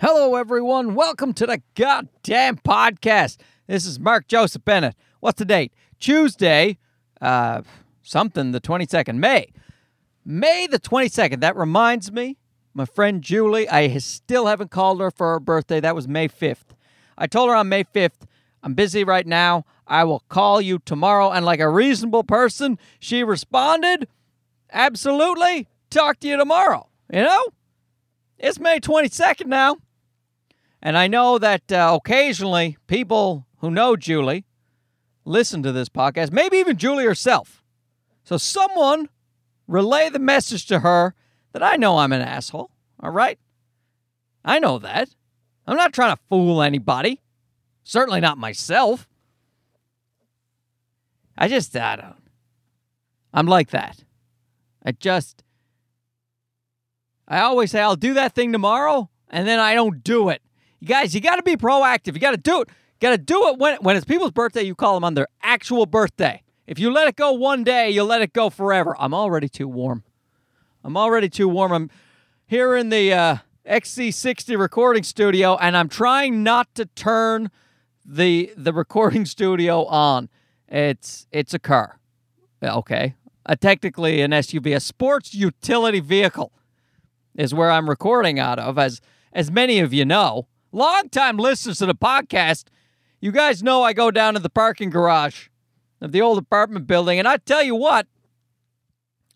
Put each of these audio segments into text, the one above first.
Hello, everyone. Welcome to the goddamn podcast. This is Mark Joseph Bennett. What's the date? Tuesday, uh, something, the 22nd, May. May the 22nd. That reminds me, my friend Julie, I still haven't called her for her birthday. That was May 5th. I told her on May 5th, I'm busy right now. I will call you tomorrow. And like a reasonable person, she responded, Absolutely. Talk to you tomorrow. You know? It's May 22nd now. And I know that uh, occasionally people who know Julie listen to this podcast, maybe even Julie herself. So someone relay the message to her that I know I'm an asshole. All right? I know that. I'm not trying to fool anybody. Certainly not myself. I just, I don't. I'm like that. I just, I always say I'll do that thing tomorrow, and then I don't do it. You guys, you got to be proactive. You got to do it. Got to do it when when it's people's birthday. You call them on their actual birthday. If you let it go one day, you'll let it go forever. I'm already too warm. I'm already too warm. I'm here in the uh, XC60 recording studio, and I'm trying not to turn the the recording studio on. It's it's a car, okay, a technically an SUV, a sports utility vehicle, is where I'm recording out of. As as many of you know, longtime listeners to the podcast, you guys know I go down to the parking garage of the old apartment building, and I tell you what,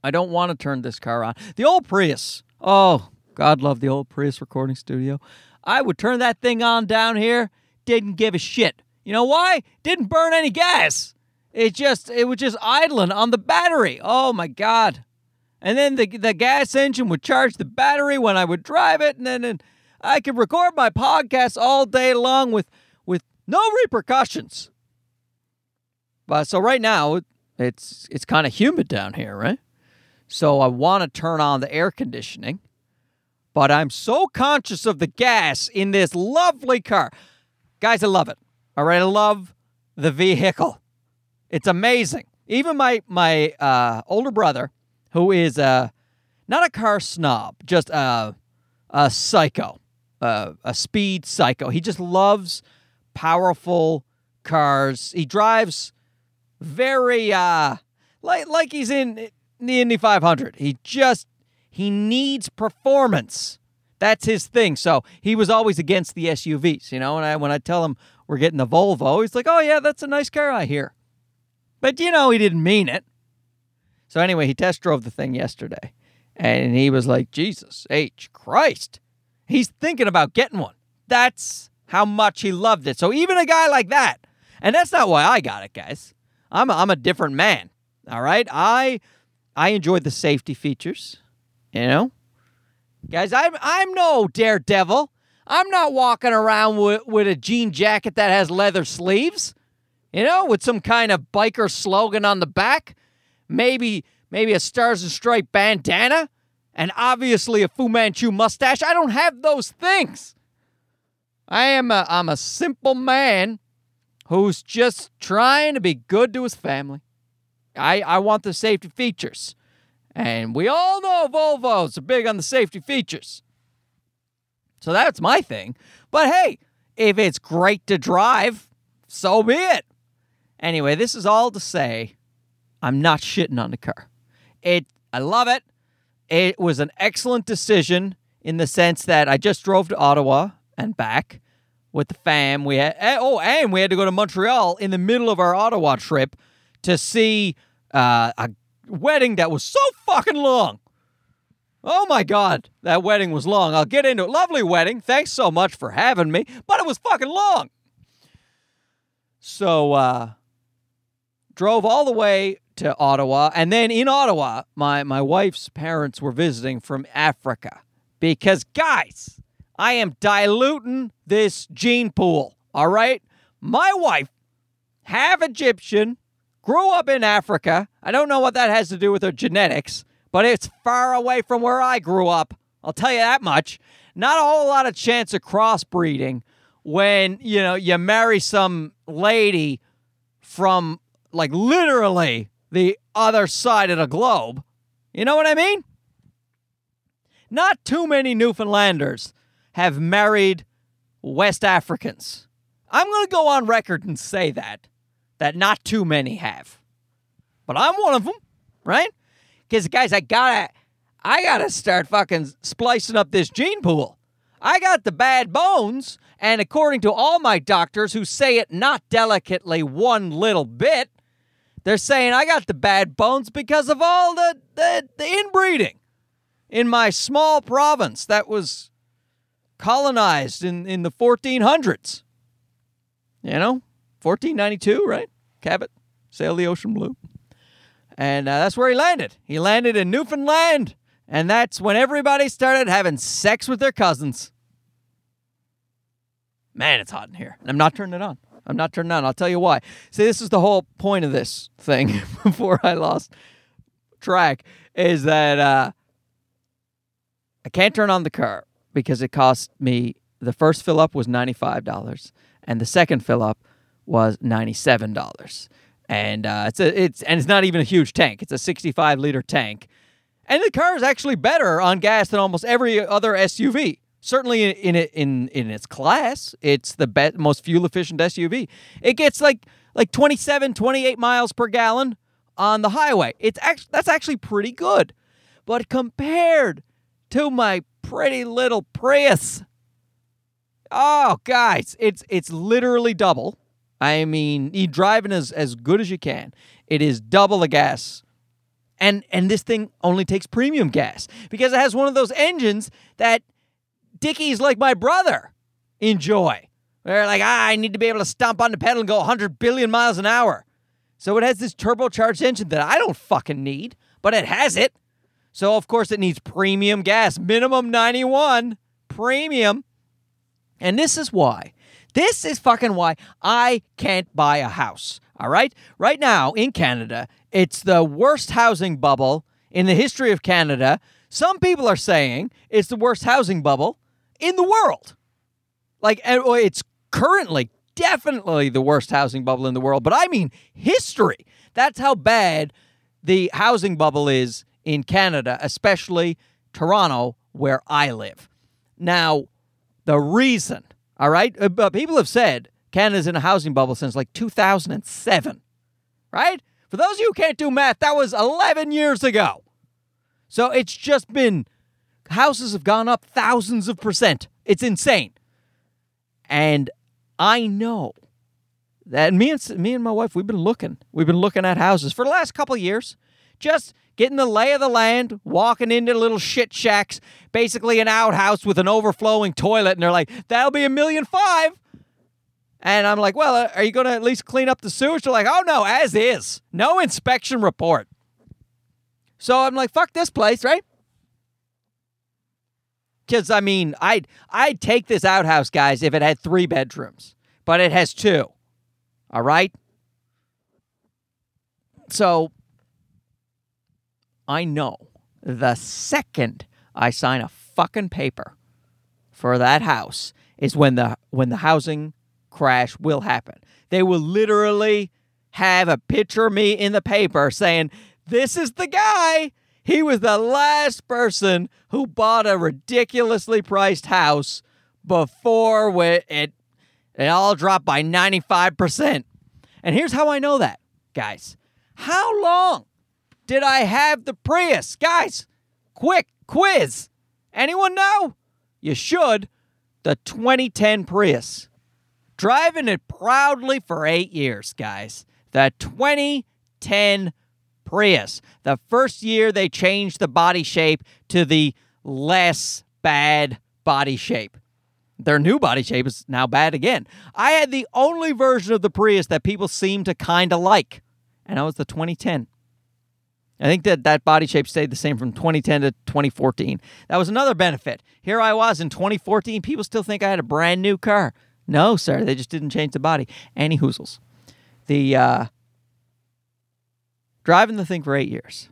I don't want to turn this car on. The old Prius. Oh, God love the old Prius recording studio. I would turn that thing on down here, didn't give a shit. You know why? Didn't burn any gas. It just it was just idling on the battery. Oh my god. And then the the gas engine would charge the battery when I would drive it and then and I can record my podcast all day long with with no repercussions. But so right now it's it's kind of humid down here, right? So I want to turn on the air conditioning, but I'm so conscious of the gas in this lovely car. Guys, I love it. All right, I love the vehicle. It's amazing. Even my my uh, older brother, who is uh, not a car snob, just a, a psycho, uh, a speed psycho. He just loves powerful cars. He drives very uh, like like he's in the Indy 500. He just he needs performance. That's his thing. So he was always against the SUVs, you know. And I, when I tell him we're getting the Volvo, he's like, "Oh yeah, that's a nice car I hear." But you know, he didn't mean it. So anyway, he test drove the thing yesterday, and he was like, "Jesus H Christ." He's thinking about getting one. That's how much he loved it. So even a guy like that, and that's not why I got it, guys. I'm a, I'm a different man. All right, I I enjoyed the safety features. You know, guys, I'm I'm no daredevil. I'm not walking around with, with a jean jacket that has leather sleeves. You know, with some kind of biker slogan on the back. Maybe maybe a stars and stripe bandana, and obviously a Fu Manchu mustache. I don't have those things. I am a I'm a simple man who's just trying to be good to his family. I, I want the safety features. And we all know Volvos are big on the safety features. So that's my thing. But hey, if it's great to drive, so be it. Anyway, this is all to say I'm not shitting on the car. It I love it. It was an excellent decision in the sense that I just drove to Ottawa and back with the fam. We had oh, and we had to go to Montreal in the middle of our Ottawa trip to see uh, a wedding that was so fucking long. Oh my God, that wedding was long. I'll get into it. Lovely wedding. Thanks so much for having me, but it was fucking long. So, uh, drove all the way to Ottawa, and then in Ottawa, my my wife's parents were visiting from Africa because guys, I am diluting this gene pool. All right, my wife, half Egyptian, grew up in Africa. I don't know what that has to do with her genetics, but it's far away from where I grew up. I'll tell you that much. Not a whole lot of chance of crossbreeding when, you know, you marry some lady from like literally the other side of the globe. You know what I mean? Not too many Newfoundlanders have married West Africans. I'm going to go on record and say that that not too many have. But I'm one of them, right? Cuz guys, I got to I got to start fucking splicing up this gene pool. I got the bad bones, and according to all my doctors who say it not delicately one little bit, they're saying I got the bad bones because of all the, the, the inbreeding in my small province that was colonized in, in the 1400s. You know, 1492, right? Cabot, sail the ocean blue. And uh, that's where he landed. He landed in Newfoundland, and that's when everybody started having sex with their cousins. Man, it's hot in here. And I'm not turning it on. I'm not turning on. I'll tell you why. See, this is the whole point of this thing before I lost track is that uh, I can't turn on the car because it cost me the first fill up was $95 and the second fill up was $97. And uh, it's a, it's and it's not even a huge tank. It's a 65 liter tank. And the car is actually better on gas than almost every other SUV certainly in in in, in its class, it's the best, most fuel efficient SUV. It gets like like 27, 28 miles per gallon on the highway. It's actually that's actually pretty good. But compared to my pretty little Prius, oh guys, it's it's literally double. I mean, you driving as as good as you can. It is double the gas. And and this thing only takes premium gas because it has one of those engines that dickies like my brother enjoy. They're like, ah, I need to be able to stomp on the pedal and go 100 billion miles an hour. So it has this turbocharged engine that I don't fucking need, but it has it. So of course it needs premium gas, minimum 91, premium. And this is why. This is fucking why I can't buy a house. All right? Right now in Canada, it's the worst housing bubble in the history of Canada. Some people are saying it's the worst housing bubble in the world. Like, it's currently definitely the worst housing bubble in the world, but I mean history. That's how bad the housing bubble is in Canada, especially Toronto, where I live. Now, the reason, all right, uh, people have said Canada's in a housing bubble since like 2007, right? For those of you who can't do math, that was 11 years ago. So it's just been houses have gone up thousands of percent. It's insane. And I know that me and me and my wife we've been looking. We've been looking at houses for the last couple years. Just getting the lay of the land, walking into little shit shacks, basically an outhouse with an overflowing toilet and they're like, "That'll be a million five. And I'm like, "Well, are you going to at least clean up the sewage?" They're like, "Oh no, as is. No inspection report." So I'm like, "Fuck this place, right?" Because I mean, I'd I'd take this outhouse, guys, if it had three bedrooms, but it has two. All right. So I know the second I sign a fucking paper for that house is when the when the housing crash will happen. They will literally have a picture of me in the paper saying, "This is the guy he was the last person who bought a ridiculously priced house before it, it all dropped by 95%. And here's how I know that, guys. How long did I have the Prius? Guys, quick quiz. Anyone know? You should. The 2010 Prius. Driving it proudly for eight years, guys. The 2010 Prius. The first year they changed the body shape to the less bad body shape. Their new body shape is now bad again. I had the only version of the Prius that people seem to kind of like, and that was the 2010. I think that that body shape stayed the same from 2010 to 2014. That was another benefit. Here I was in 2014. People still think I had a brand new car. No, sir. They just didn't change the body. Any hoozles. The uh, driving the thing for eight years.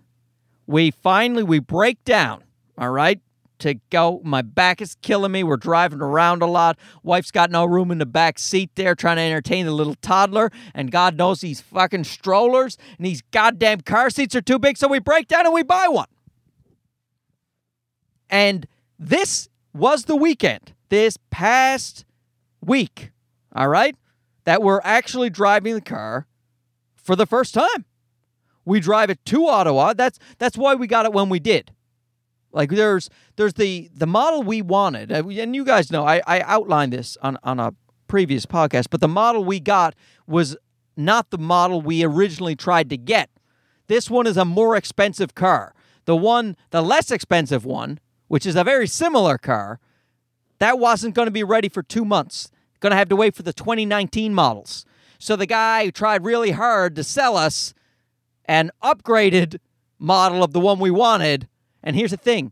We finally we break down, all right, to go. My back is killing me. We're driving around a lot. Wife's got no room in the back seat there, trying to entertain the little toddler. And God knows these fucking strollers and these goddamn car seats are too big. So we break down and we buy one. And this was the weekend this past week, all right, that we're actually driving the car for the first time. We drive it to Ottawa. That's that's why we got it when we did. Like there's there's the the model we wanted, uh, and you guys know I, I outlined this on on a previous podcast, but the model we got was not the model we originally tried to get. This one is a more expensive car. The one, the less expensive one, which is a very similar car, that wasn't going to be ready for two months. Going to have to wait for the 2019 models. So the guy who tried really hard to sell us an upgraded model of the one we wanted. And here's the thing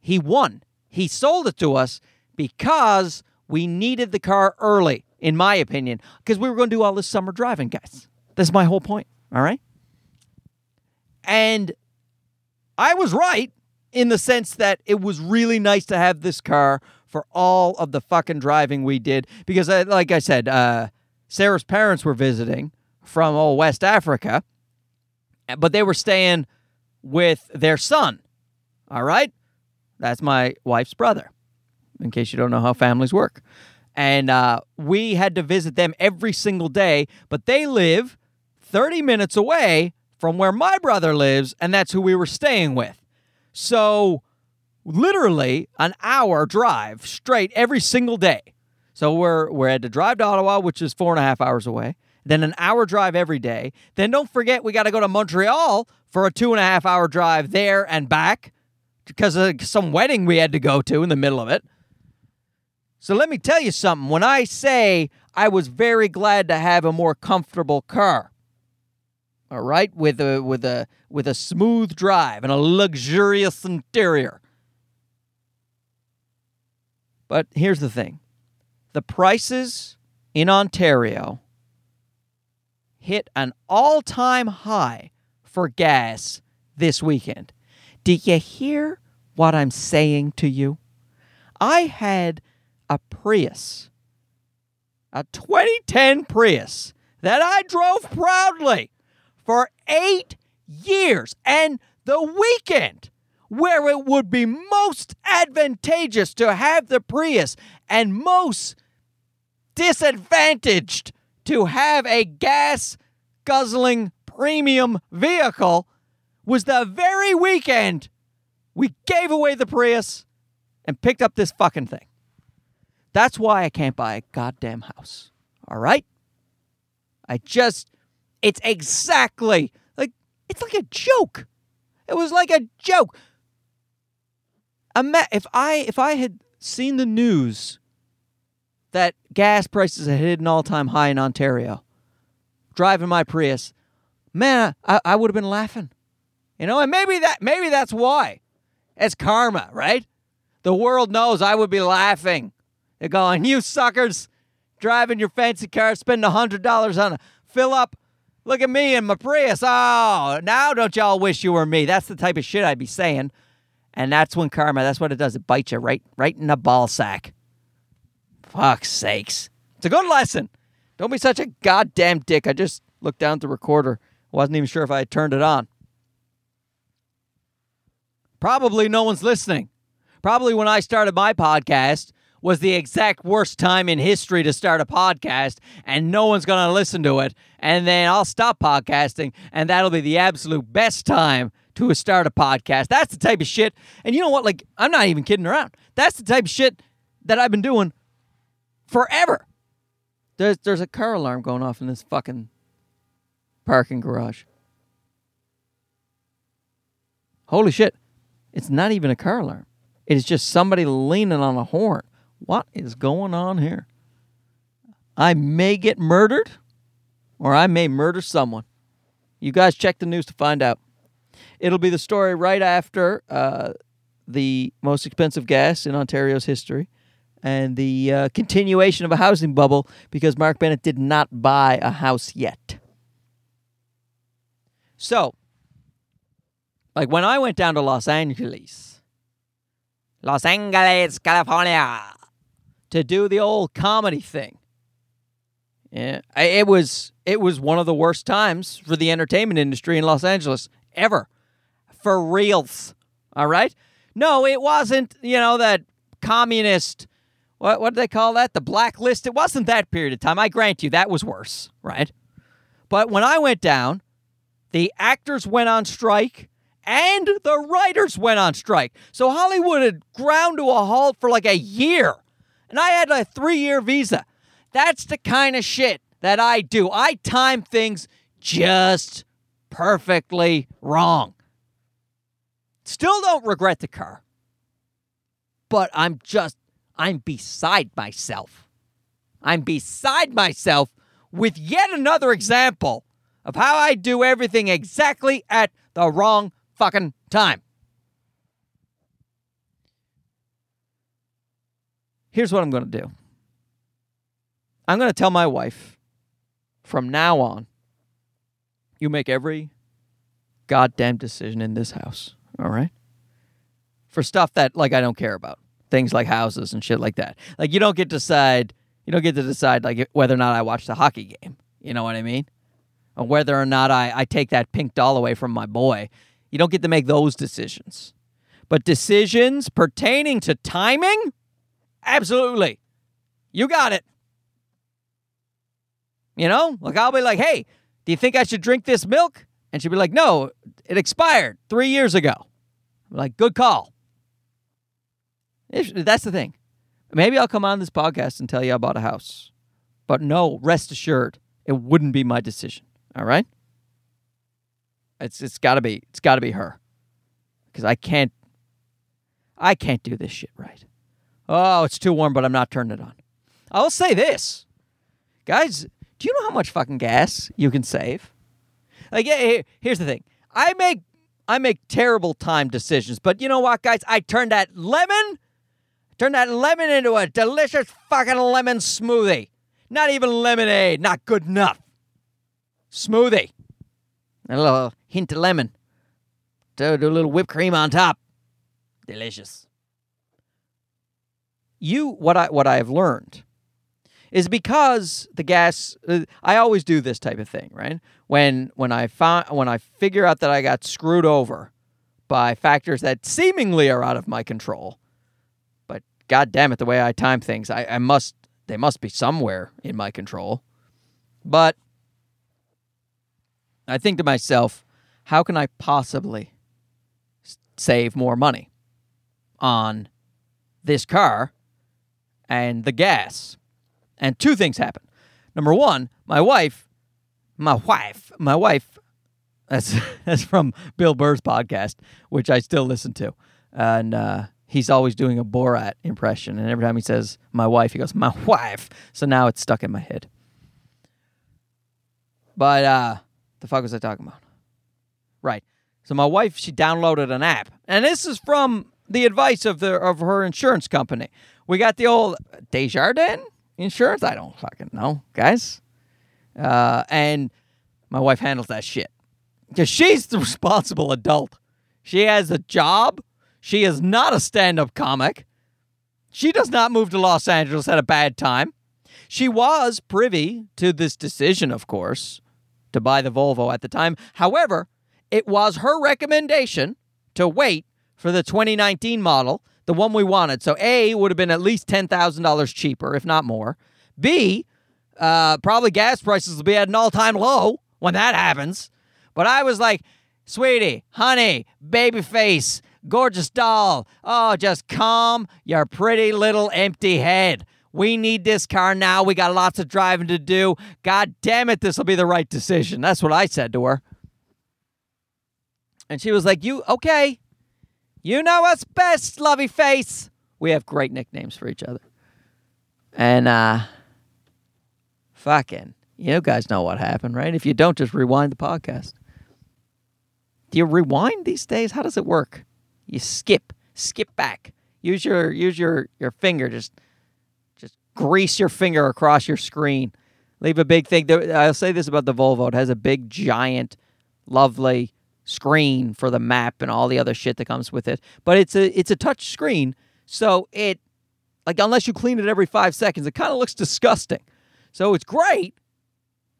he won. He sold it to us because we needed the car early, in my opinion, because we were going to do all this summer driving, guys. That's my whole point. All right. And I was right in the sense that it was really nice to have this car for all of the fucking driving we did because, uh, like I said, uh, Sarah's parents were visiting from old West Africa, but they were staying with their son. All right, that's my wife's brother. In case you don't know how families work, and uh, we had to visit them every single day, but they live 30 minutes away from where my brother lives, and that's who we were staying with. So, literally an hour drive straight every single day. So we're we're had to drive to Ottawa, which is four and a half hours away. Then an hour drive every day. Then don't forget we got to go to Montreal for a two and a half hour drive there and back because of some wedding we had to go to in the middle of it. So let me tell you something. When I say I was very glad to have a more comfortable car, all right, with a with a with a smooth drive and a luxurious interior. But here's the thing. The prices in Ontario hit an all-time high for gas this weekend. Do you hear what I'm saying to you? I had a Prius, a 2010 Prius that I drove proudly for eight years. And the weekend where it would be most advantageous to have the Prius and most disadvantaged to have a gas guzzling premium vehicle was the very weekend we gave away the Prius and picked up this fucking thing. That's why I can't buy a goddamn house. All right? I just it's exactly like it's like a joke. It was like a joke. If I if I had seen the news that gas prices had hit an all time high in Ontario, driving my Prius, man, I, I would have been laughing. You know, and maybe that maybe that's why. It's karma, right? The world knows I would be laughing. They're going, you suckers, driving your fancy car, spending hundred dollars on a fill up Look at me and my Prius. Oh, now don't y'all wish you were me? That's the type of shit I'd be saying. And that's when karma, that's what it does. It bites you right, right in the ball sack. Fuck's sakes. It's a good lesson. Don't be such a goddamn dick. I just looked down at the recorder. Wasn't even sure if I had turned it on. Probably no one's listening. Probably when I started my podcast, was the exact worst time in history to start a podcast, and no one's going to listen to it. And then I'll stop podcasting, and that'll be the absolute best time to start a podcast. That's the type of shit. And you know what? Like, I'm not even kidding around. That's the type of shit that I've been doing forever. There's there's a car alarm going off in this fucking parking garage. Holy shit. It's not even a car alarm. It is just somebody leaning on a horn. What is going on here? I may get murdered or I may murder someone. You guys check the news to find out. It'll be the story right after uh, the most expensive gas in Ontario's history and the uh, continuation of a housing bubble because Mark Bennett did not buy a house yet. So, like when I went down to Los Angeles, Los Angeles, California, to do the old comedy thing. Yeah, it was it was one of the worst times for the entertainment industry in Los Angeles ever, for reals. All right, no, it wasn't. You know that communist what what did they call that? The blacklist. It wasn't that period of time. I grant you that was worse, right? But when I went down, the actors went on strike and the writers went on strike. So Hollywood had ground to a halt for like a year. And I had a three year visa. That's the kind of shit that I do. I time things just perfectly wrong. Still don't regret the car. But I'm just, I'm beside myself. I'm beside myself with yet another example of how I do everything exactly at the wrong fucking time. Here's what I'm going to do I'm going to tell my wife from now on, you make every goddamn decision in this house, all right? For stuff that, like, I don't care about. Things like houses and shit like that. Like, you don't get to decide, you don't get to decide, like, whether or not I watch the hockey game. You know what I mean? Or whether or not I, I take that pink doll away from my boy. You don't get to make those decisions. But decisions pertaining to timing, absolutely. You got it. You know, like I'll be like, hey, do you think I should drink this milk? And she'd be like, no, it expired three years ago. I'm like, good call. If, that's the thing. Maybe I'll come on this podcast and tell you about a house. But no, rest assured, it wouldn't be my decision. All right? It's it's got to be it's got to be her. Cuz I can't I can't do this shit right. Oh, it's too warm, but I'm not turning it on. I'll say this. Guys, do you know how much fucking gas you can save? Like, yeah, here's the thing. I make I make terrible time decisions, but you know what, guys? I turned that lemon, turned that lemon into a delicious fucking lemon smoothie. Not even lemonade. Not good enough. Smoothie. A little hint of lemon. Do, do a little whipped cream on top. Delicious. You, what I what I have learned is because the gas uh, I always do this type of thing, right? When when I find when I figure out that I got screwed over by factors that seemingly are out of my control. God damn it, the way I time things, I, I must they must be somewhere in my control. But I think to myself, how can I possibly save more money on this car and the gas? And two things happen. Number one, my wife, my wife, my wife, that's, that's from Bill Burr's podcast, which I still listen to. And uh, he's always doing a Borat impression. And every time he says my wife, he goes, my wife. So now it's stuck in my head. But uh, the fuck was I talking about? Right. So my wife, she downloaded an app. And this is from the advice of the of her insurance company. We got the old Desjardins insurance? I don't fucking know, guys. Uh, and my wife handles that shit because she's the responsible adult. She has a job. She is not a stand up comic. She does not move to Los Angeles at a bad time. She was privy to this decision, of course, to buy the Volvo at the time. However, it was her recommendation to wait for the 2019 model the one we wanted. So A would have been at least $10,000 cheaper, if not more. B, uh, probably gas prices will be at an all time low when that happens. But I was like, sweetie, honey, baby face, gorgeous doll. Oh, just calm your pretty little empty head. We need this car now. We got lots of driving to do. God damn it, this will be the right decision. That's what I said to her. And she was like, You okay? You know us best, lovey face. We have great nicknames for each other. And uh fucking you guys know what happened, right? If you don't, just rewind the podcast. Do you rewind these days? How does it work? You skip, skip back. Use your use your your finger. Just just grease your finger across your screen. Leave a big thing. I'll say this about the Volvo. It has a big, giant, lovely screen for the map and all the other shit that comes with it. But it's a it's a touch screen, so it like unless you clean it every five seconds, it kind of looks disgusting. So it's great,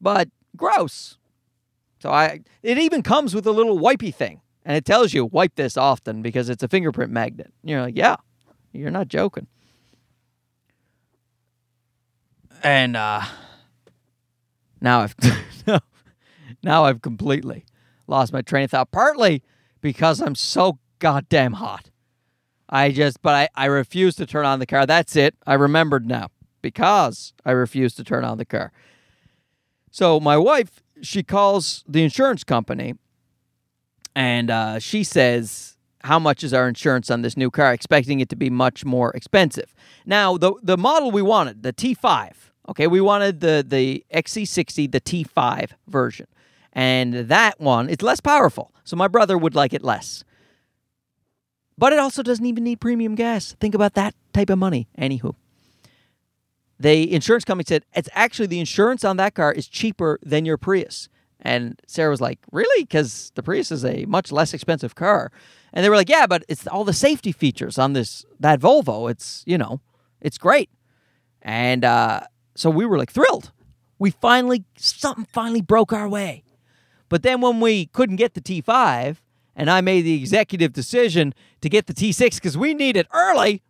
but gross. So I it even comes with a little wipey thing, and it tells you wipe this often because it's a fingerprint magnet. And You're like, yeah, you're not joking. and uh, now I've now I've completely lost my train of thought. Partly because I'm so goddamn hot. I just, but I, I refuse to turn on the car. That's it. I remembered now because I refuse to turn on the car. So my wife, she calls the insurance company and uh, she says, How much is our insurance on this new car? Expecting it to be much more expensive. Now, the, the model we wanted, the T5, okay, we wanted the, the XC60, the T5 version. And that one, it's less powerful. So my brother would like it less. But it also doesn't even need premium gas. Think about that type of money. Anywho, the insurance company said it's actually the insurance on that car is cheaper than your Prius. And Sarah was like, Really? Because the Prius is a much less expensive car. And they were like, Yeah, but it's all the safety features on this that Volvo. It's, you know, it's great. And uh, so we were like thrilled. We finally something finally broke our way. But then when we couldn't get the T5, and I made the executive decision to get the T6 because we need it early.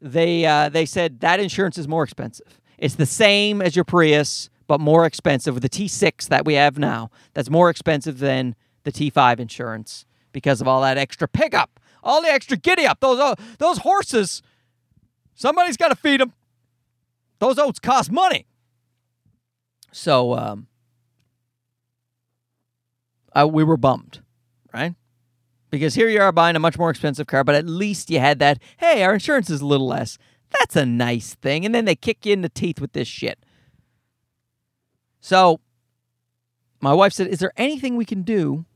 They uh, they said that insurance is more expensive. It's the same as your Prius, but more expensive with the T6 that we have now. That's more expensive than the T5 insurance because of all that extra pickup, all the extra giddy up. Those uh, those horses, somebody's got to feed them. Those oats cost money. So um, uh, we were bummed, right? Because here you are buying a much more expensive car, but at least you had that, hey, our insurance is a little less. That's a nice thing. And then they kick you in the teeth with this shit. So my wife said, Is there anything we can do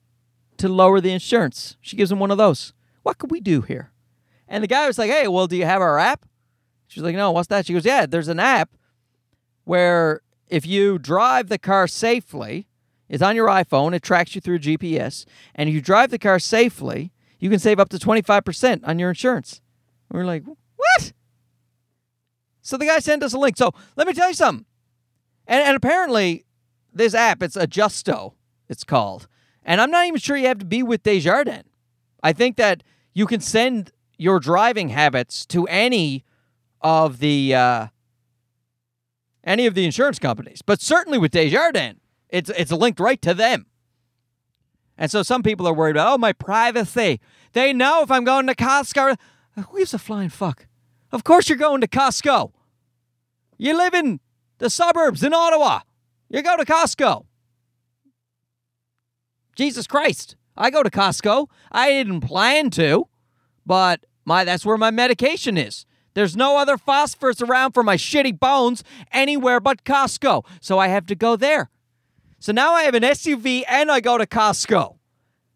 to lower the insurance? She gives him one of those. What could we do here? And the guy was like, Hey, well, do you have our app? She's like, No, what's that? She goes, Yeah, there's an app where if you drive the car safely, it's on your iPhone. It tracks you through GPS. And if you drive the car safely, you can save up to 25% on your insurance. We are like, what? So the guy sent us a link. So let me tell you something. And, and apparently, this app, it's Ajusto, it's called. And I'm not even sure you have to be with Desjardins. I think that you can send your driving habits to any of the uh, any of the insurance companies, but certainly with Desjardins. It's it's linked right to them. And so some people are worried about, oh, my privacy. They know if I'm going to Costco. Who gives a flying fuck? Of course you're going to Costco. You live in the suburbs in Ottawa. You go to Costco. Jesus Christ. I go to Costco. I didn't plan to, but my that's where my medication is. There's no other phosphorus around for my shitty bones anywhere but Costco. So I have to go there. So now I have an SUV and I go to Costco.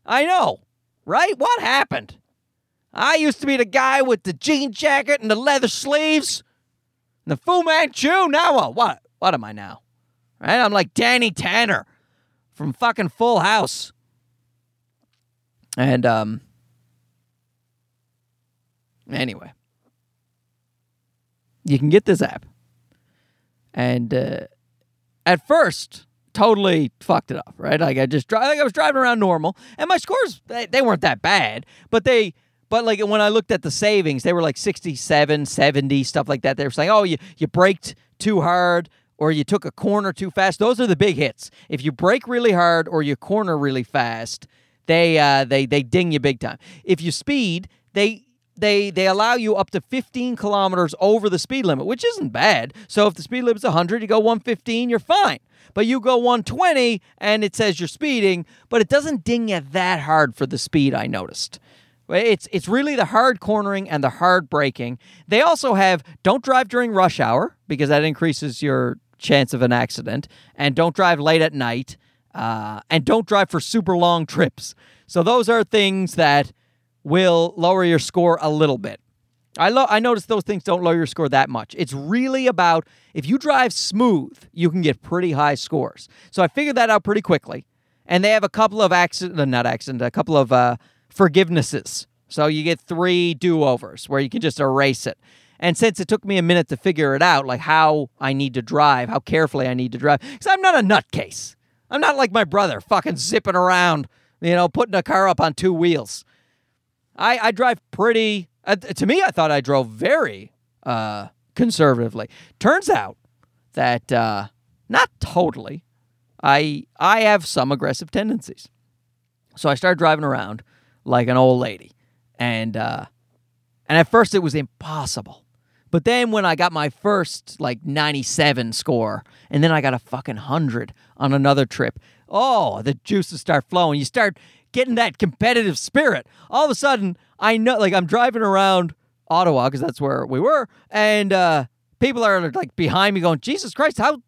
I know, right? What happened? I used to be the guy with the jean jacket and the leather sleeves, the Fu Manchu. Now what? What? What am I now? Right? I'm like Danny Tanner from fucking Full House. And um. Anyway, you can get this app, and uh, at first totally fucked it up, right? Like I just drive, like I was driving around normal, and my scores they, they weren't that bad, but they. But like when I looked at the savings, they were like 67, 70, stuff like that. They were saying, "Oh, you you braked too hard or you took a corner too fast." Those are the big hits. If you brake really hard or you corner really fast, they uh, they they ding you big time. If you speed, they they they allow you up to 15 kilometers over the speed limit, which isn't bad. So if the speed limit's 100, you go 115, you're fine but you go 120 and it says you're speeding, but it doesn't ding you that hard for the speed I noticed. It's it's really the hard cornering and the hard braking. They also have don't drive during rush hour because that increases your chance of an accident, and don't drive late at night, uh, and don't drive for super long trips. So those are things that will lower your score a little bit. I lo- I noticed those things don't lower your score that much. It's really about if you drive smooth, you can get pretty high scores. So I figured that out pretty quickly. And they have a couple of accident, not accident, a couple of uh, forgivenesses. So you get three do overs where you can just erase it. And since it took me a minute to figure it out, like how I need to drive, how carefully I need to drive, because I'm not a nutcase. I'm not like my brother, fucking zipping around, you know, putting a car up on two wheels. I, I drive pretty uh, to me, I thought I drove very uh, conservatively. Turns out that uh, not totally. I I have some aggressive tendencies. So I started driving around like an old lady. And uh and at first it was impossible. But then when I got my first like 97 score and then I got a fucking 100 on another trip, oh, the juices start flowing. You start getting that competitive spirit. All of a sudden, I know like I'm driving around Ottawa because that's where we were and uh people are like behind me going, "Jesus Christ, how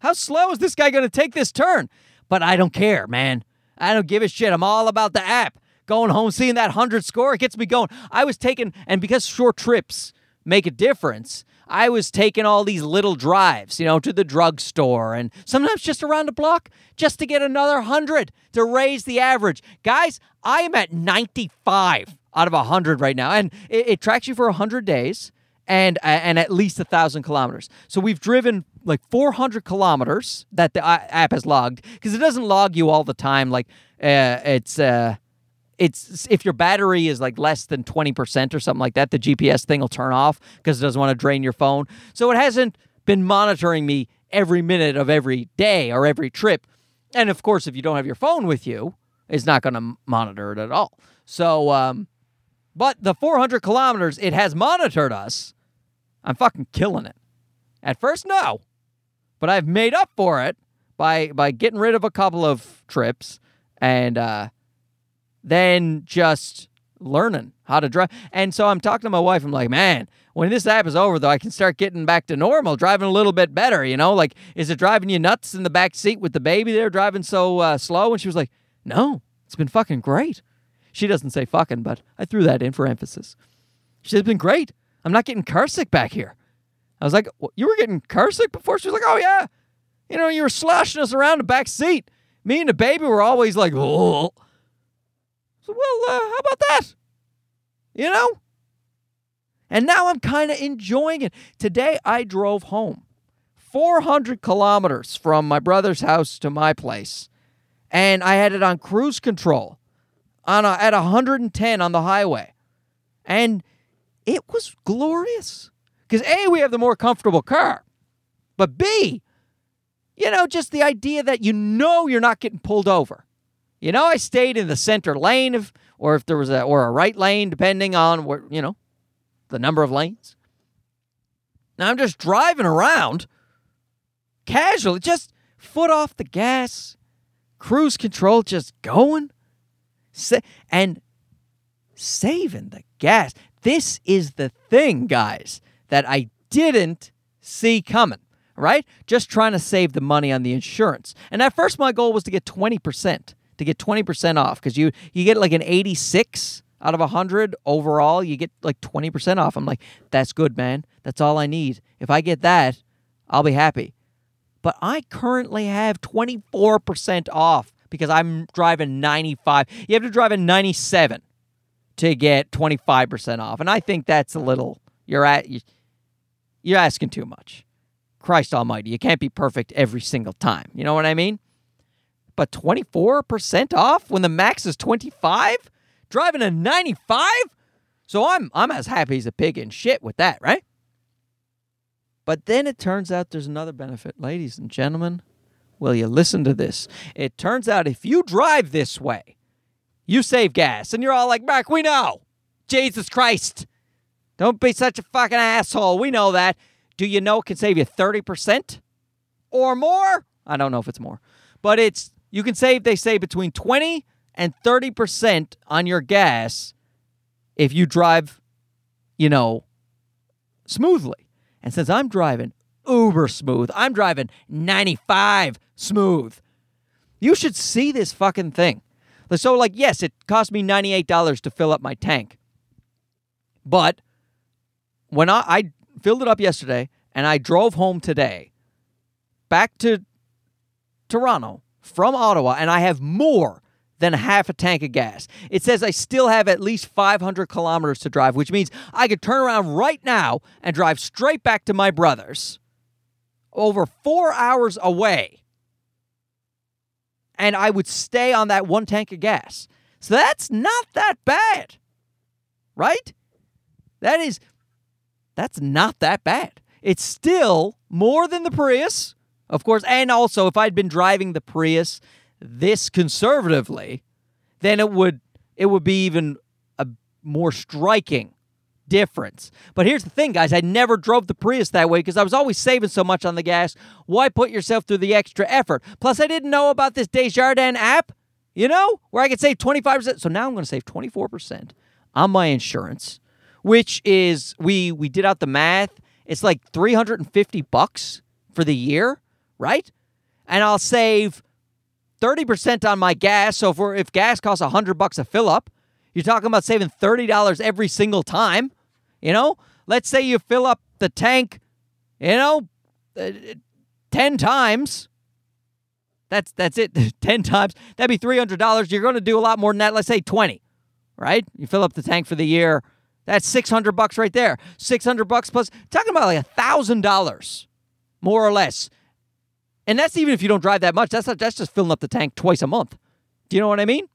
how slow is this guy going to take this turn?" But I don't care, man. I don't give a shit. I'm all about the app. Going home, seeing that 100 score, it gets me going. I was taking, and because short trips make a difference, I was taking all these little drives, you know, to the drugstore and sometimes just around the block just to get another 100 to raise the average. Guys, I am at 95 out of 100 right now, and it, it tracks you for 100 days and and at least a thousand kilometers. So we've driven like 400 kilometers that the app has logged because it doesn't log you all the time. Like uh, it's uh, it's if your battery is like less than 20% or something like that, the GPS thing will turn off because it doesn't want to drain your phone. So it hasn't been monitoring me every minute of every day or every trip. And of course, if you don't have your phone with you, it's not going to monitor it at all. So, um, but the 400 kilometers it has monitored us, I'm fucking killing it. At first, no but I've made up for it by by getting rid of a couple of trips and uh, then just learning how to drive. And so I'm talking to my wife. I'm like, man, when this app is over, though, I can start getting back to normal, driving a little bit better. You know, like, is it driving you nuts in the back seat with the baby there driving so uh, slow? And she was like, no, it's been fucking great. She doesn't say fucking, but I threw that in for emphasis. She said, it's been great. I'm not getting car sick back here. I was like, you were getting car sick before? She was like, oh, yeah. You know, you were sloshing us around the back seat. Me and the baby were always like, oh. So, well, uh, how about that? You know? And now I'm kind of enjoying it. Today I drove home 400 kilometers from my brother's house to my place. And I had it on cruise control on a, at 110 on the highway. And it was glorious. Because A, we have the more comfortable car. But B, you know, just the idea that you know you're not getting pulled over. You know, I stayed in the center lane of, or if there was a or a right lane, depending on where, you know, the number of lanes. Now I'm just driving around casually, just foot off the gas, cruise control, just going. and saving the gas. This is the thing, guys that I didn't see coming, right? Just trying to save the money on the insurance. And at first, my goal was to get 20%, to get 20% off because you, you get like an 86 out of 100 overall, you get like 20% off. I'm like, that's good, man. That's all I need. If I get that, I'll be happy. But I currently have 24% off because I'm driving 95. You have to drive a 97 to get 25% off. And I think that's a little, you're at, you're asking too much. Christ Almighty, you can't be perfect every single time. You know what I mean? But 24% off when the max is 25? Driving a 95? So I'm I'm as happy as a pig in shit with that, right? But then it turns out there's another benefit, ladies and gentlemen. Will you listen to this? It turns out if you drive this way, you save gas. And you're all like, Mark, we know. Jesus Christ. Don't be such a fucking asshole. We know that. Do you know it can save you 30% or more? I don't know if it's more. But it's you can save they say between 20 and 30% on your gas if you drive, you know, smoothly. And since I'm driving uber smooth, I'm driving 95 smooth. You should see this fucking thing. So like yes, it cost me $98 to fill up my tank. But when I, I filled it up yesterday and I drove home today back to Toronto from Ottawa, and I have more than half a tank of gas. It says I still have at least 500 kilometers to drive, which means I could turn around right now and drive straight back to my brother's over four hours away. And I would stay on that one tank of gas. So that's not that bad, right? That is that's not that bad. it's still more than the Prius, of course. And also, if I'd been driving the Prius this conservatively, then it would it would be even a more striking difference. But here's the thing, guys. I never drove the Prius that way because I was always saving so much on the gas. Why put yourself through the extra effort? Plus, I didn't know about this Desjardins app, you know, where I could save 25%. So now I'm going to save 24% on my insurance, which is we we did out the math. It's like 350 bucks for the year, right? And I'll save 30% on my gas. So if, if gas costs 100 bucks a fill up, you're talking about saving $30 every single time. You know, let's say you fill up the tank, you know, uh, 10 times. That's that's it. 10 times. That'd be $300. You're going to do a lot more than that. Let's say 20. Right? You fill up the tank for the year. That's 600 bucks right there. 600 bucks plus talking about like a $1000 more or less. And that's even if you don't drive that much. That's not, that's just filling up the tank twice a month. Do you know what I mean?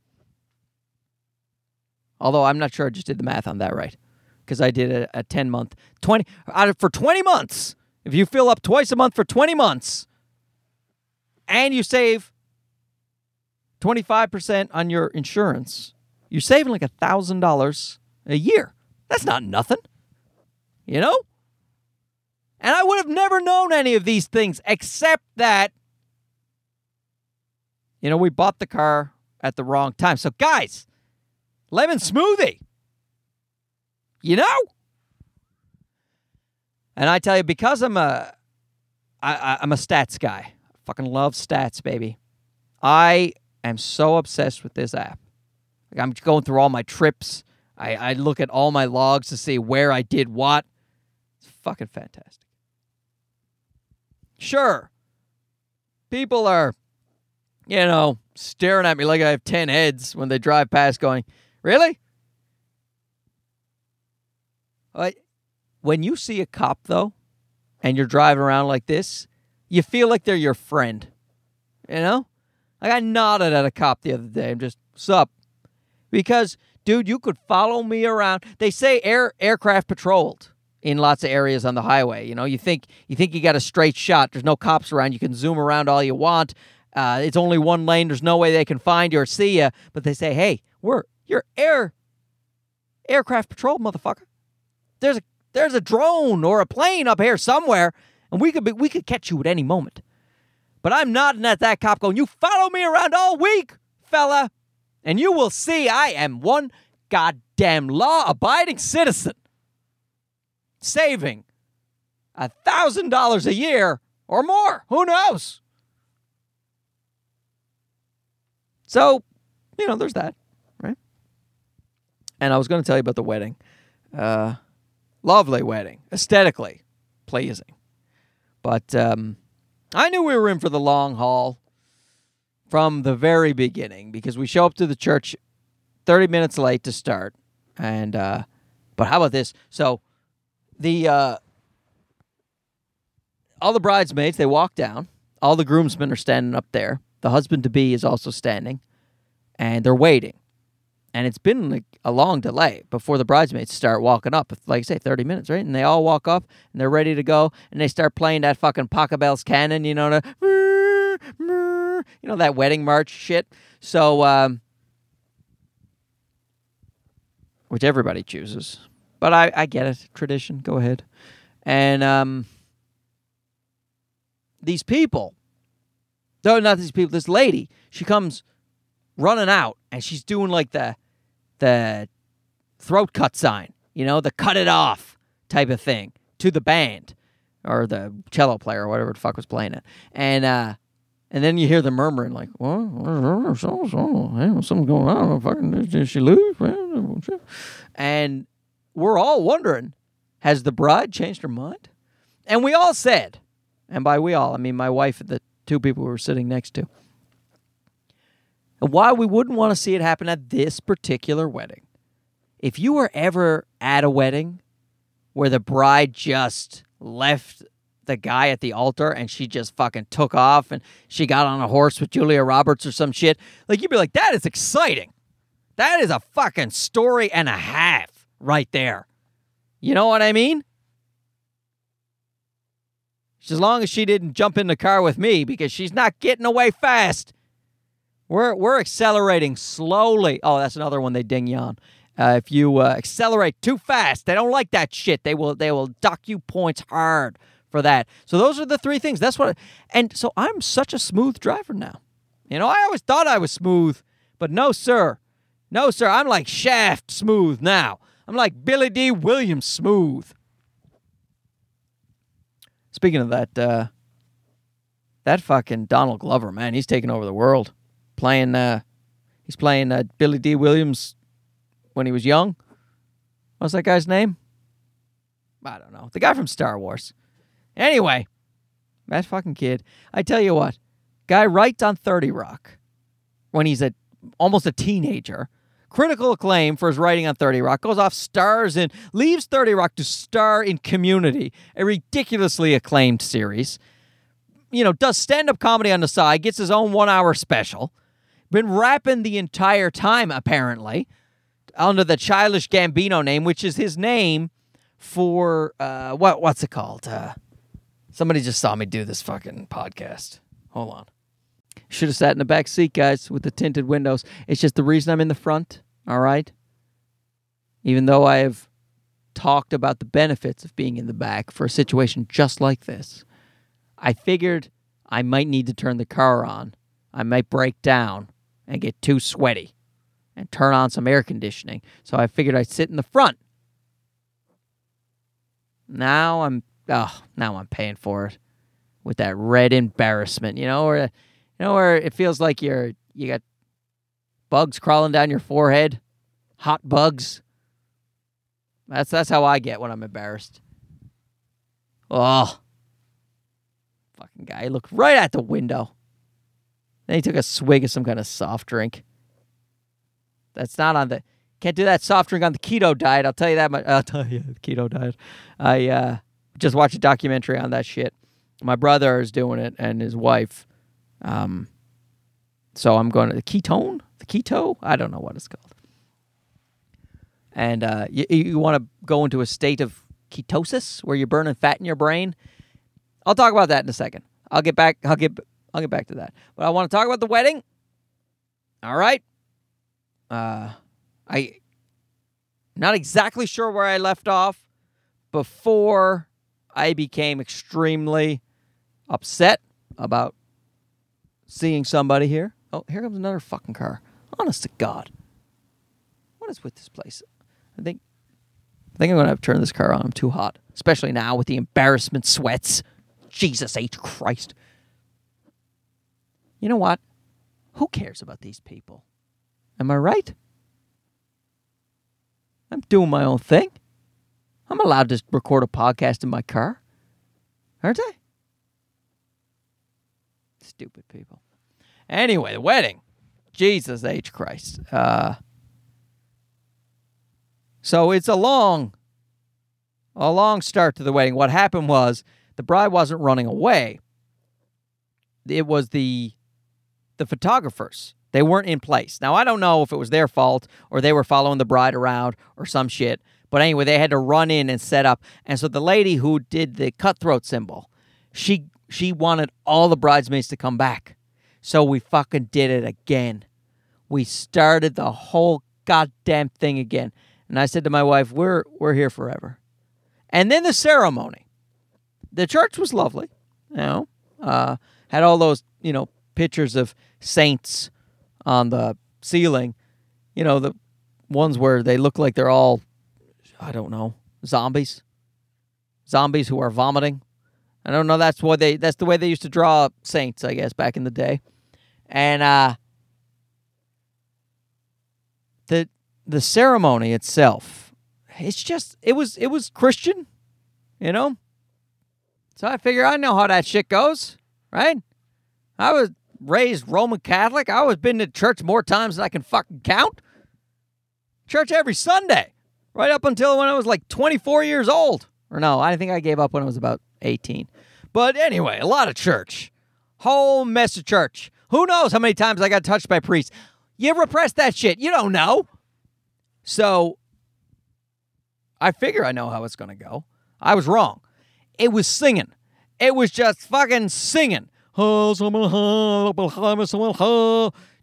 Although I'm not sure I just did the math on that right because I did a, a 10 month, 20 out of for 20 months. If you fill up twice a month for 20 months and you save 25% on your insurance, you're saving like a $1,000 a year. That's not nothing. You know? And I would have never known any of these things except that, you know, we bought the car at the wrong time. So, guys, lemon smoothie. You know? And I tell you, because I'm a, I, I'm a stats guy. I fucking love stats, baby. I am so obsessed with this app. Like I'm going through all my trips. I, I look at all my logs to see where I did what. It's fucking fantastic. Sure, people are, you know, staring at me like I have 10 heads when they drive past, going, Really? When you see a cop, though, and you're driving around like this, you feel like they're your friend. You know? Like I nodded at a cop the other day. I'm just, sup? Because, dude, you could follow me around. They say air aircraft patrolled in lots of areas on the highway. You know, you think you think you got a straight shot. There's no cops around. You can zoom around all you want. Uh, it's only one lane. There's no way they can find you or see you. But they say, "Hey, we're you're air aircraft patrol, motherfucker. There's a there's a drone or a plane up here somewhere, and we could be we could catch you at any moment." But I'm nodding at that cop, going, "You follow me around all week, fella, and you will see I am one goddamn law-abiding citizen." Saving a thousand dollars a year or more. Who knows? So, you know, there's that, right? And I was going to tell you about the wedding. Uh, lovely wedding, aesthetically pleasing. But um, I knew we were in for the long haul from the very beginning because we show up to the church 30 minutes late to start. And, uh, but how about this? So, the uh, all the bridesmaids they walk down. All the groomsmen are standing up there. The husband to be is also standing, and they're waiting. And it's been like a long delay before the bridesmaids start walking up. Like I say, thirty minutes, right? And they all walk up and they're ready to go, and they start playing that fucking Pachelbel's Canon, you know, the, you know that wedding march shit. So, um, which everybody chooses. But I, I get it. Tradition. Go ahead. And um, these people, no, not these people. This lady, she comes running out, and she's doing like the the throat cut sign, you know, the cut it off type of thing to the band or the cello player or whatever the fuck was playing it. And uh, and then you hear the murmuring like, "Well, so so, something's going on. Fucking, did she lose?" And we're all wondering has the bride changed her mind? And we all said, and by we all, I mean my wife and the two people we were sitting next to, and why we wouldn't want to see it happen at this particular wedding. If you were ever at a wedding where the bride just left the guy at the altar and she just fucking took off and she got on a horse with Julia Roberts or some shit, like you'd be like, that is exciting. That is a fucking story and a half right there. You know what I mean? as long as she didn't jump in the car with me because she's not getting away fast. We're we're accelerating slowly. Oh, that's another one they ding you on. Uh, if you uh, accelerate too fast, they don't like that shit. They will they will dock you points hard for that. So those are the three things. That's what. And so I'm such a smooth driver now. You know, I always thought I was smooth, but no, sir, no, sir. I'm like Shaft smooth now. I'm like Billy Dee Williams smooth. Speaking of that, uh, that fucking Donald Glover, man, he's taking over the world. Playing, uh, he's playing uh, Billy Dee Williams when he was young. What's that guy's name? I don't know. The guy from Star Wars. Anyway, that fucking kid. I tell you what, guy writes on 30 Rock when he's a almost a teenager. Critical acclaim for his writing on 30 Rock. Goes off, stars in, leaves 30 Rock to star in Community, a ridiculously acclaimed series. You know, does stand up comedy on the side, gets his own one hour special. Been rapping the entire time, apparently, under the Childish Gambino name, which is his name for, uh, what what's it called? Uh, somebody just saw me do this fucking podcast. Hold on. Should have sat in the back seat, guys, with the tinted windows. It's just the reason I'm in the front, all right? Even though I have talked about the benefits of being in the back for a situation just like this, I figured I might need to turn the car on. I might break down and get too sweaty and turn on some air conditioning. So I figured I'd sit in the front. Now I'm oh, now I'm paying for it with that red embarrassment, you know, where you know where it feels like you're you got bugs crawling down your forehead, hot bugs. That's that's how I get when I'm embarrassed. Oh, fucking guy! He looked right at the window. Then he took a swig of some kind of soft drink. That's not on the. Can't do that soft drink on the keto diet. I'll tell you that much. I'll tell you the keto diet. I uh, just watched a documentary on that shit. My brother is doing it and his wife. Um, so I'm going to the ketone, the keto. I don't know what it's called. And uh, you, you want to go into a state of ketosis where you're burning fat in your brain. I'll talk about that in a second. I'll get back. I'll get. I'll get back to that. But I want to talk about the wedding. All right. Uh, I not exactly sure where I left off before I became extremely upset about seeing somebody here. Oh, here comes another fucking car. Honest to God. What is with this place? I think I think I'm gonna have to turn this car on. I'm too hot. Especially now with the embarrassment sweats. Jesus H. Christ. You know what? Who cares about these people? Am I right? I'm doing my own thing. I'm allowed to record a podcast in my car. Aren't I? Stupid people. Anyway, the wedding. Jesus H. Christ. Uh, so it's a long, a long start to the wedding. What happened was the bride wasn't running away. It was the the photographers. They weren't in place. Now I don't know if it was their fault or they were following the bride around or some shit. But anyway, they had to run in and set up. And so the lady who did the cutthroat symbol, she she wanted all the bridesmaids to come back. So we fucking did it again. We started the whole goddamn thing again. And I said to my wife, "We're we're here forever." And then the ceremony. The church was lovely, you know. Uh, had all those, you know, pictures of saints on the ceiling. You know, the ones where they look like they're all, I don't know, zombies. Zombies who are vomiting. I don't know. That's what they. That's the way they used to draw saints, I guess, back in the day. And uh, the the ceremony itself, it's just it was it was Christian, you know. So I figure I know how that shit goes, right? I was raised Roman Catholic. I was been to church more times than I can fucking count. Church every Sunday, right up until when I was like 24 years old. Or no, I think I gave up when I was about 18. But anyway, a lot of church. Whole mess of church. Who knows how many times I got touched by priests? You repress that shit. You don't know. So I figure I know how it's going to go. I was wrong. It was singing. it was just fucking singing.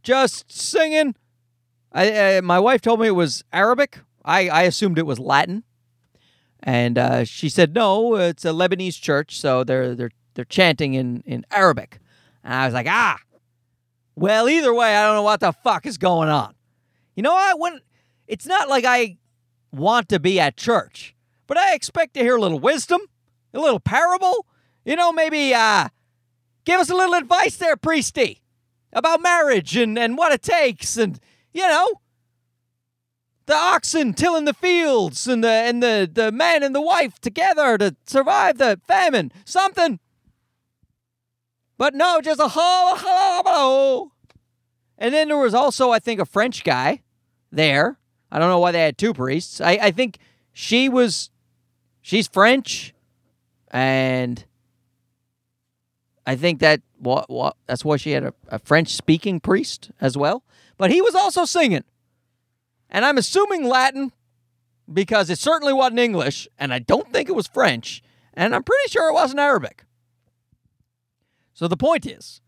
Just singing. I, my wife told me it was Arabic. I, I assumed it was Latin. And uh, she said, no, it's a Lebanese church, so they're, they're, they're chanting in, in Arabic. And I was like, ah, well, either way, I don't know what the fuck is going on. You know what? When it's not like I want to be at church, but I expect to hear a little wisdom, a little parable. You know, maybe uh, give us a little advice there, priesty, about marriage and, and what it takes, and you know, oxen tilling the fields, and the and the the man and the wife together to survive the famine. Something. But no, just a ho, ho, ho. And then there was also, I think, a French guy there. I don't know why they had two priests. I, I think she was, she's French, and I think that what, what that's why she had a, a French speaking priest as well. But he was also singing, and I'm assuming Latin because it certainly wasn't English, and I don't think it was French, and I'm pretty sure it wasn't Arabic. So the point is,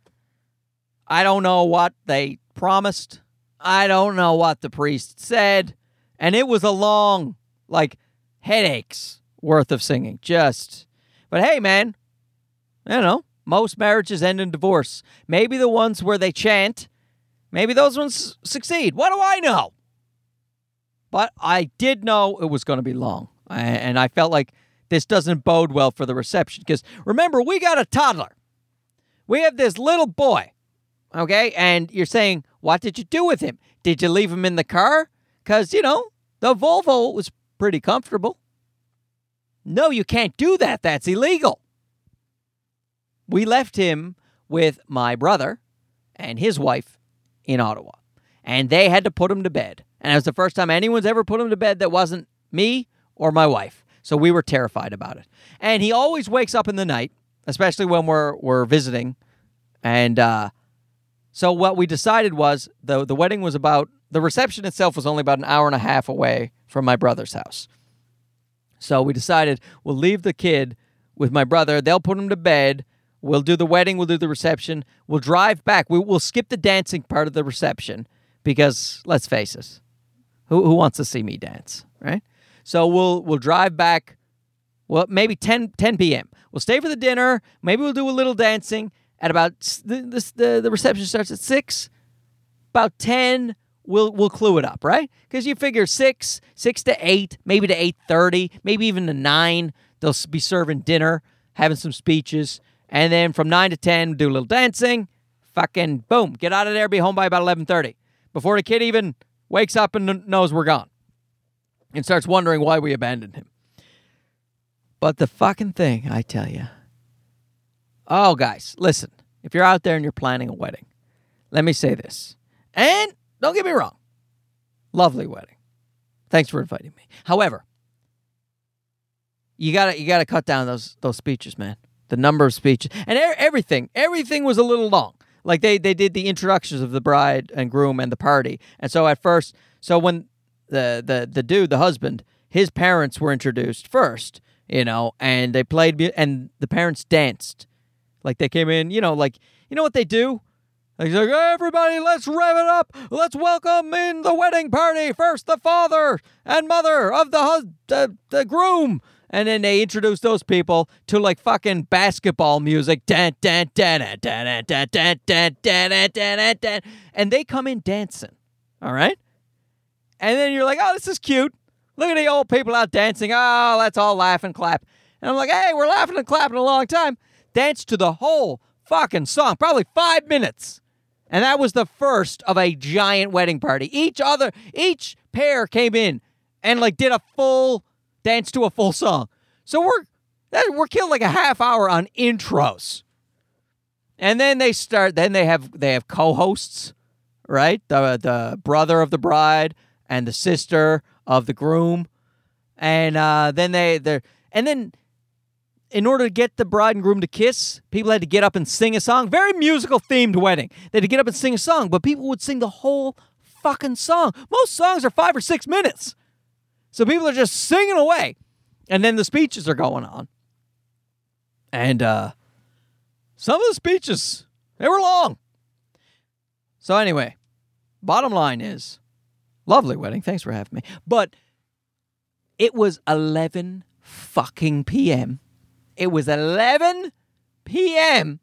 I don't know what they promised. I don't know what the priest said. And it was a long, like, headaches worth of singing. Just, but hey, man, you know, most marriages end in divorce. Maybe the ones where they chant, maybe those ones succeed. What do I know? But I did know it was going to be long. And I felt like this doesn't bode well for the reception. Because remember, we got a toddler. We have this little boy, okay? And you're saying, what did you do with him? Did you leave him in the car? Because, you know, the Volvo was pretty comfortable. No, you can't do that. That's illegal. We left him with my brother and his wife in Ottawa, and they had to put him to bed. And it was the first time anyone's ever put him to bed that wasn't me or my wife. So we were terrified about it. And he always wakes up in the night especially when we're we're visiting. And uh, so what we decided was the the wedding was about the reception itself was only about an hour and a half away from my brother's house. So we decided we'll leave the kid with my brother. They'll put him to bed. We'll do the wedding. We'll do the reception. We'll drive back. We, will skip the dancing part of the reception because let's face it, who, who wants to see me dance, right? So we'll we'll drive back. Well, maybe 10, 10 p.m. We'll stay for the dinner. Maybe we'll do a little dancing. At about the the, the reception starts at six. About ten, we'll we'll clue it up, right? Because you figure six, six to eight, maybe to eight thirty, maybe even to nine. They'll be serving dinner, having some speeches, and then from nine to ten, do a little dancing. Fucking boom, get out of there, be home by about eleven thirty, before the kid even wakes up and knows we're gone, and starts wondering why we abandoned him. But the fucking thing, I tell you. Oh, guys, listen. If you're out there and you're planning a wedding, let me say this. And don't get me wrong, lovely wedding. Thanks for inviting me. However, you gotta you gotta cut down those those speeches, man. The number of speeches and everything. Everything was a little long. Like they they did the introductions of the bride and groom and the party, and so at first, so when the the the dude, the husband, his parents were introduced first, you know, and they played and the parents danced. Like they came in, you know, like you know what they do? Like, like everybody, let's rev it up. Let's welcome in the wedding party. First, the father and mother of the hus- the, the groom. And then they introduce those people to like fucking basketball music. And they come in dancing. All right? And then you're like, oh, this is cute. Look at the old people out dancing. Oh, let's all laugh and clap. And I'm like, hey, we're laughing and clapping a long time. Dance to the whole fucking song, probably five minutes. And that was the first of a giant wedding party. Each other, each pair came in and like did a full dance to a full song. So we're we're killed like a half hour on intros. And then they start. Then they have they have co-hosts, right? The the brother of the bride and the sister of the groom, and uh, then they they and then in order to get the bride and groom to kiss, people had to get up and sing a song. Very musical themed wedding. They had to get up and sing a song, but people would sing the whole fucking song. Most songs are five or six minutes. So people are just singing away. And then the speeches are going on. And uh, some of the speeches, they were long. So, anyway, bottom line is lovely wedding. Thanks for having me. But it was 11 fucking p.m. It was 11 p.m.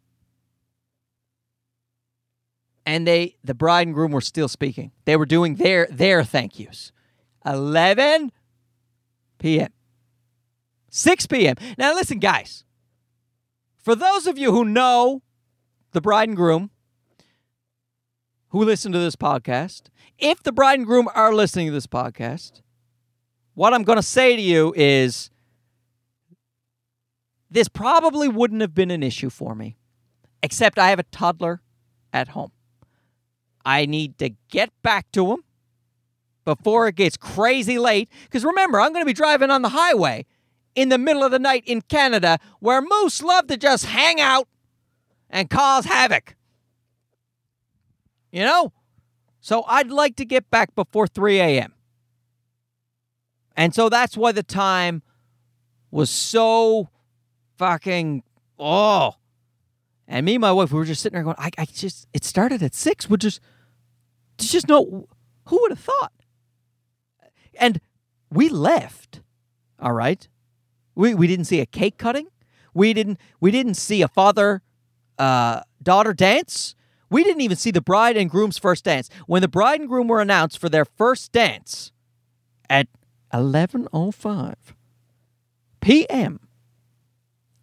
And they, the bride and groom, were still speaking. They were doing their their thank yous. 11 p.m. 6 p.m. Now, listen, guys. For those of you who know the bride and groom, who listen to this podcast, if the bride and groom are listening to this podcast, what I'm going to say to you is this probably wouldn't have been an issue for me, except I have a toddler at home. I need to get back to him before it gets crazy late. Because remember, I'm going to be driving on the highway in the middle of the night in Canada where moose love to just hang out and cause havoc. You know? So I'd like to get back before 3 a.m. And so that's why the time was so fucking, oh. And me and my wife, we were just sitting there going, I, I just, it started at six. We're just, just no, who would have thought? And we left, all right? We, we didn't see a cake cutting. We didn't, we didn't see a father uh, daughter dance. We didn't even see the bride and groom's first dance. When the bride and groom were announced for their first dance at 11:05 p.m.,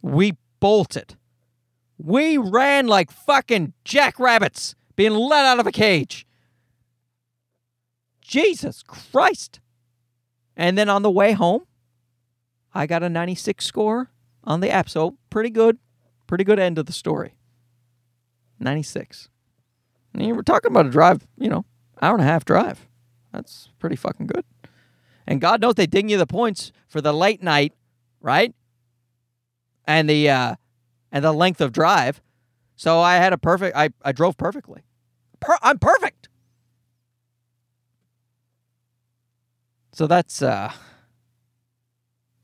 we bolted. We ran like fucking jackrabbits being let out of a cage. Jesus Christ. And then on the way home, I got a 96 score on the app. So pretty good. Pretty good end of the story. 96. And you were talking about a drive, you know, hour and a half drive. That's pretty fucking good. And God knows they ding you the points for the late night, right? And the uh and the length of drive. So I had a perfect I, I drove perfectly. Per- I'm perfect. So that's uh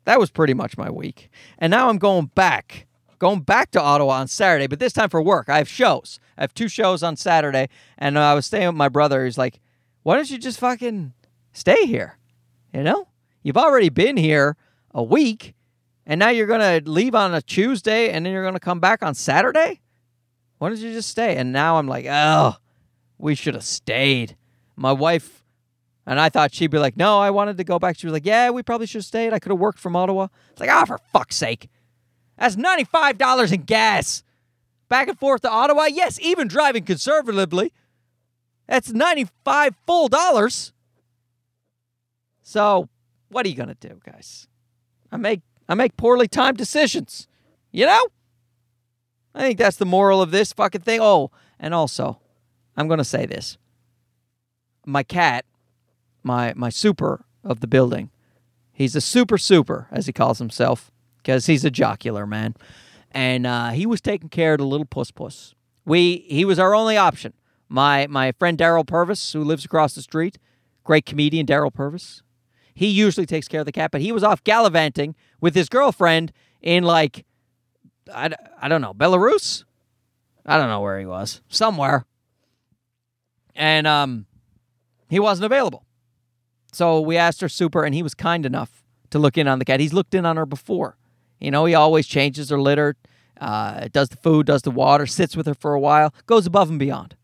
that was pretty much my week. And now I'm going back. Going back to Ottawa on Saturday, but this time for work. I have shows. I have two shows on Saturday, and I was staying with my brother. He's like, "Why don't you just fucking stay here? You know, you've already been here a week, and now you're gonna leave on a Tuesday, and then you're gonna come back on Saturday. Why don't you just stay?" And now I'm like, "Oh, we should have stayed." My wife and I thought she'd be like, no, I wanted to go back. She was like, yeah, we probably should have stayed. I could have worked from Ottawa. It's like, ah, oh, for fuck's sake. That's $95 in gas. Back and forth to Ottawa. Yes, even driving conservatively. That's 95 full dollars. So, what are you going to do, guys? I make I make poorly timed decisions. You know? I think that's the moral of this fucking thing. Oh, and also, I'm going to say this. My cat my my super of the building. He's a super super, as he calls himself, because he's a jocular man. And uh, he was taking care of the little puss puss. We he was our only option. My my friend Daryl Purvis, who lives across the street, great comedian Daryl Purvis. He usually takes care of the cat, but he was off gallivanting with his girlfriend in like I, I don't know Belarus. I don't know where he was, somewhere, and um, he wasn't available. So we asked her super, and he was kind enough to look in on the cat. He's looked in on her before. You know, he always changes her litter, uh, does the food, does the water, sits with her for a while, goes above and beyond.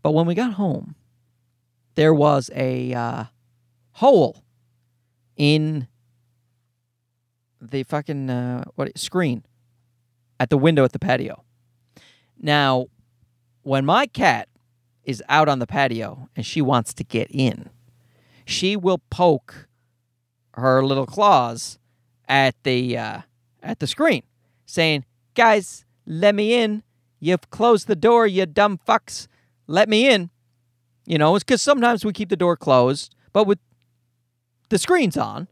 But when we got home, there was a uh, hole in the fucking uh, what screen at the window at the patio. Now, when my cat is out on the patio and she wants to get in, she will poke her little claws at the uh, at the screen, saying, "Guys, let me in. You've closed the door, you dumb fucks. Let me in." You know, it's because sometimes we keep the door closed, but with the screens on,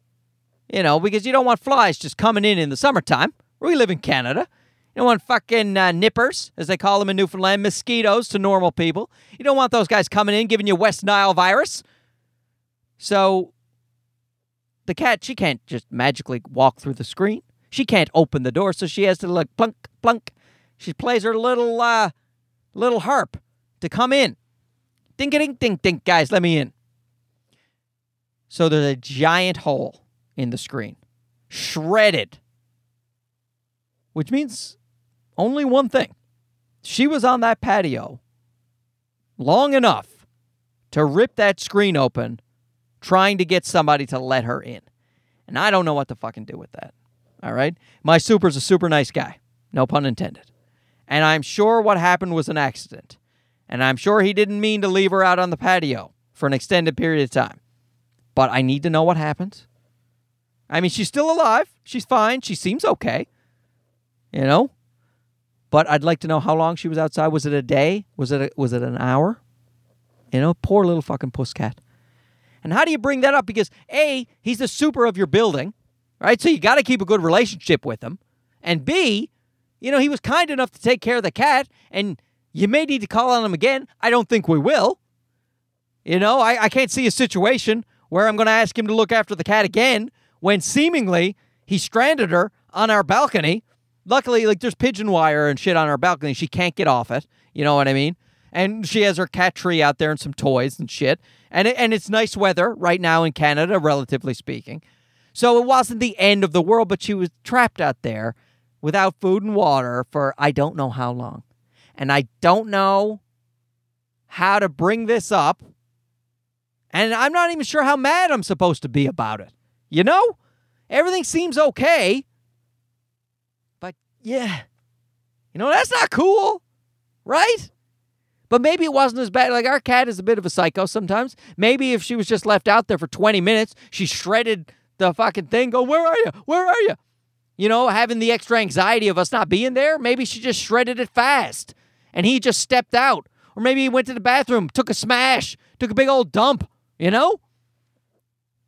you know, because you don't want flies just coming in in the summertime. We live in Canada. You don't want fucking uh, nippers, as they call them in Newfoundland, mosquitoes to normal people. You don't want those guys coming in giving you West Nile virus. So the cat, she can't just magically walk through the screen. She can't open the door, so she has to like plunk, plunk. She plays her little, uh, little harp to come in. Ding, ding, ding, ding, guys, let me in. So there's a giant hole in the screen, shredded, which means only one thing. She was on that patio long enough to rip that screen open, trying to get somebody to let her in. And I don't know what to fucking do with that. All right? My super's a super nice guy. No pun intended. And I'm sure what happened was an accident. And I'm sure he didn't mean to leave her out on the patio for an extended period of time. But I need to know what happened. I mean, she's still alive. She's fine. She seems okay. You know? But I'd like to know how long she was outside. Was it a day? Was it a, was it an hour? You know, poor little fucking pusscat. And how do you bring that up? Because A, he's the super of your building, right? So you got to keep a good relationship with him. And B, you know, he was kind enough to take care of the cat, and you may need to call on him again. I don't think we will. You know, I, I can't see a situation where I'm going to ask him to look after the cat again when seemingly he stranded her on our balcony. Luckily, like there's pigeon wire and shit on our balcony. She can't get off it. You know what I mean? And she has her cat tree out there and some toys and shit. And it, and it's nice weather right now in Canada, relatively speaking. So it wasn't the end of the world, but she was trapped out there without food and water for I don't know how long. And I don't know how to bring this up. And I'm not even sure how mad I'm supposed to be about it. You know? Everything seems okay. But yeah. You know, that's not cool. Right? But maybe it wasn't as bad. Like our cat is a bit of a psycho sometimes. Maybe if she was just left out there for 20 minutes, she shredded the fucking thing, go, Where are you? Where are you? you know, having the extra anxiety of us not being there. Maybe she just shredded it fast and he just stepped out. Or maybe he went to the bathroom, took a smash, took a big old dump, you know?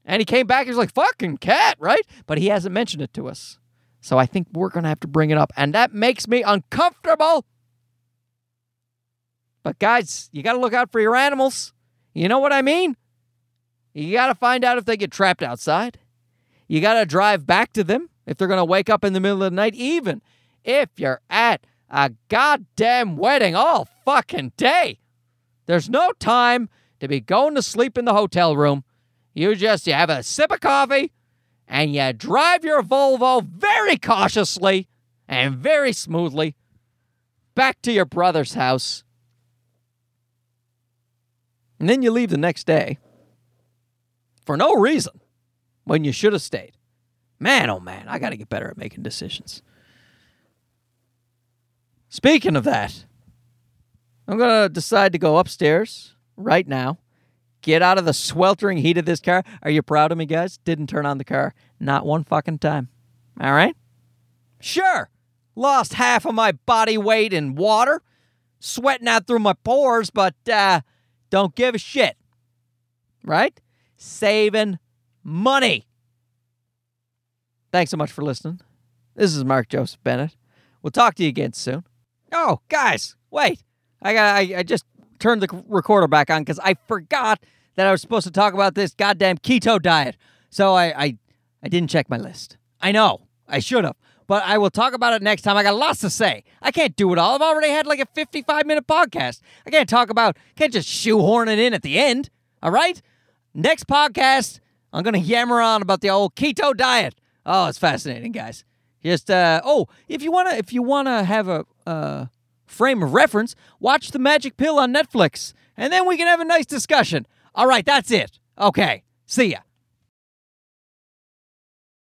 And he came back, he was like, fucking cat, right? But he hasn't mentioned it to us. So I think we're going to have to bring it up. And that makes me uncomfortable. But guys, you got to look out for your animals. You know what I mean? You got to find out if they get trapped outside. You got to drive back to them if they're going to wake up in the middle of the night, even if you're at a goddamn wedding all fucking day. There's no time to be going to sleep in the hotel room. You just you have a sip of coffee and you drive your Volvo very cautiously and very smoothly back to your brother's house. And then you leave the next day for no reason when you should have stayed. Man, oh man, I got to get better at making decisions. Speaking of that, I'm going to decide to go upstairs right now. Get out of the sweltering heat of this car. Are you proud of me, guys? Didn't turn on the car. Not one fucking time. All right? Sure. Lost half of my body weight in water, sweating out through my pores, but uh, don't give a shit. Right? Saving money. Thanks so much for listening. This is Mark Joseph Bennett. We'll talk to you again soon. Oh, guys, wait. I got I, I just turned the recorder back on because I forgot that I was supposed to talk about this goddamn keto diet. So I, I I didn't check my list. I know. I should have. But I will talk about it next time. I got lots to say. I can't do it all. I've already had like a 55 minute podcast. I can't talk about, can't just shoehorn it in at the end. All right? Next podcast, I'm going to yammer on about the old keto diet. Oh, it's fascinating, guys. Just uh, oh, if you wanna if you wanna have a uh, frame of reference, watch the Magic Pill on Netflix, and then we can have a nice discussion. All right, that's it. Okay, see ya.